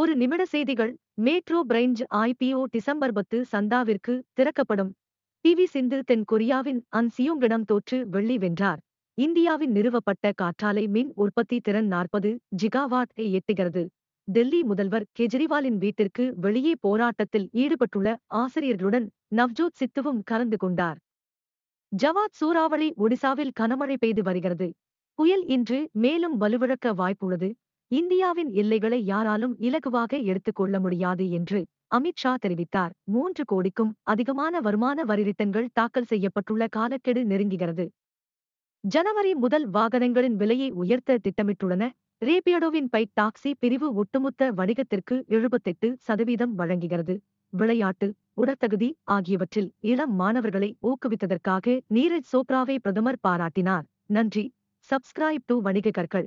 ஒரு நிமிட செய்திகள். மேட்ரோ பிரைஞ்ச் ஐபிஓ டிசம்பர் பத்து சந்தாவிற்கு திறக்கப்படும். பி வி சிந்து தென் கொரியாவின் அன் தோற்று வெள்ளி வென்றார். இந்தியாவின் நிறுவப்பட்ட காற்றாலை மின் உற்பத்தி திறன் நாற்பது ஜிகாவாட் எட்டுகிறது. டெல்லி முதல்வர் கெஜ்ரிவாலின் வீட்டிற்கு வெளியே போராட்டத்தில் ஈடுபட்டுள்ள ஆசிரியர்களுடன் நவ்ஜோத் சித்துவும் கலந்து கொண்டார். ஜவாத் சூறாவளி ஒடிசாவில் கனமழை பெய்து வருகிறது. புயல் இன்று மேலும் வலுவிழக்க வாய்ப்புள்ளது. இந்தியாவின் எல்லைகளை யாராலும் இலகுவாக எடுத்துக் கொள்ள முடியாது என்று அமித் ஷா தெரிவித்தார். மூன்று கோடிக்கும் அதிகமான வருமான வரி ரிட்டன்கள் தாக்கல் செய்யப்பட்டுள்ள காலக்கெடு நெருங்குகிறது. ஜனவரி முதல் வாகனங்களின் விலையை உயர்த்த திட்டமிட்டுள்ளன. ரேபியடோவின் பை டாக்ஸி பிரிவு ஒட்டுமொத்த வணிகத்திற்கு எழுபத்தெட்டு சதவீதம் வழங்குகிறது. விளையாட்டு உடற்தகுதி ஆகியவற்றில் இளம் மாணவர்களை ஊக்குவித்ததற்காக நீரஜ் சோப்ராவை பிரதமர் பாராட்டினார். நன்றி. சப்ஸ்கிரைப் டு வணிக கற்கள்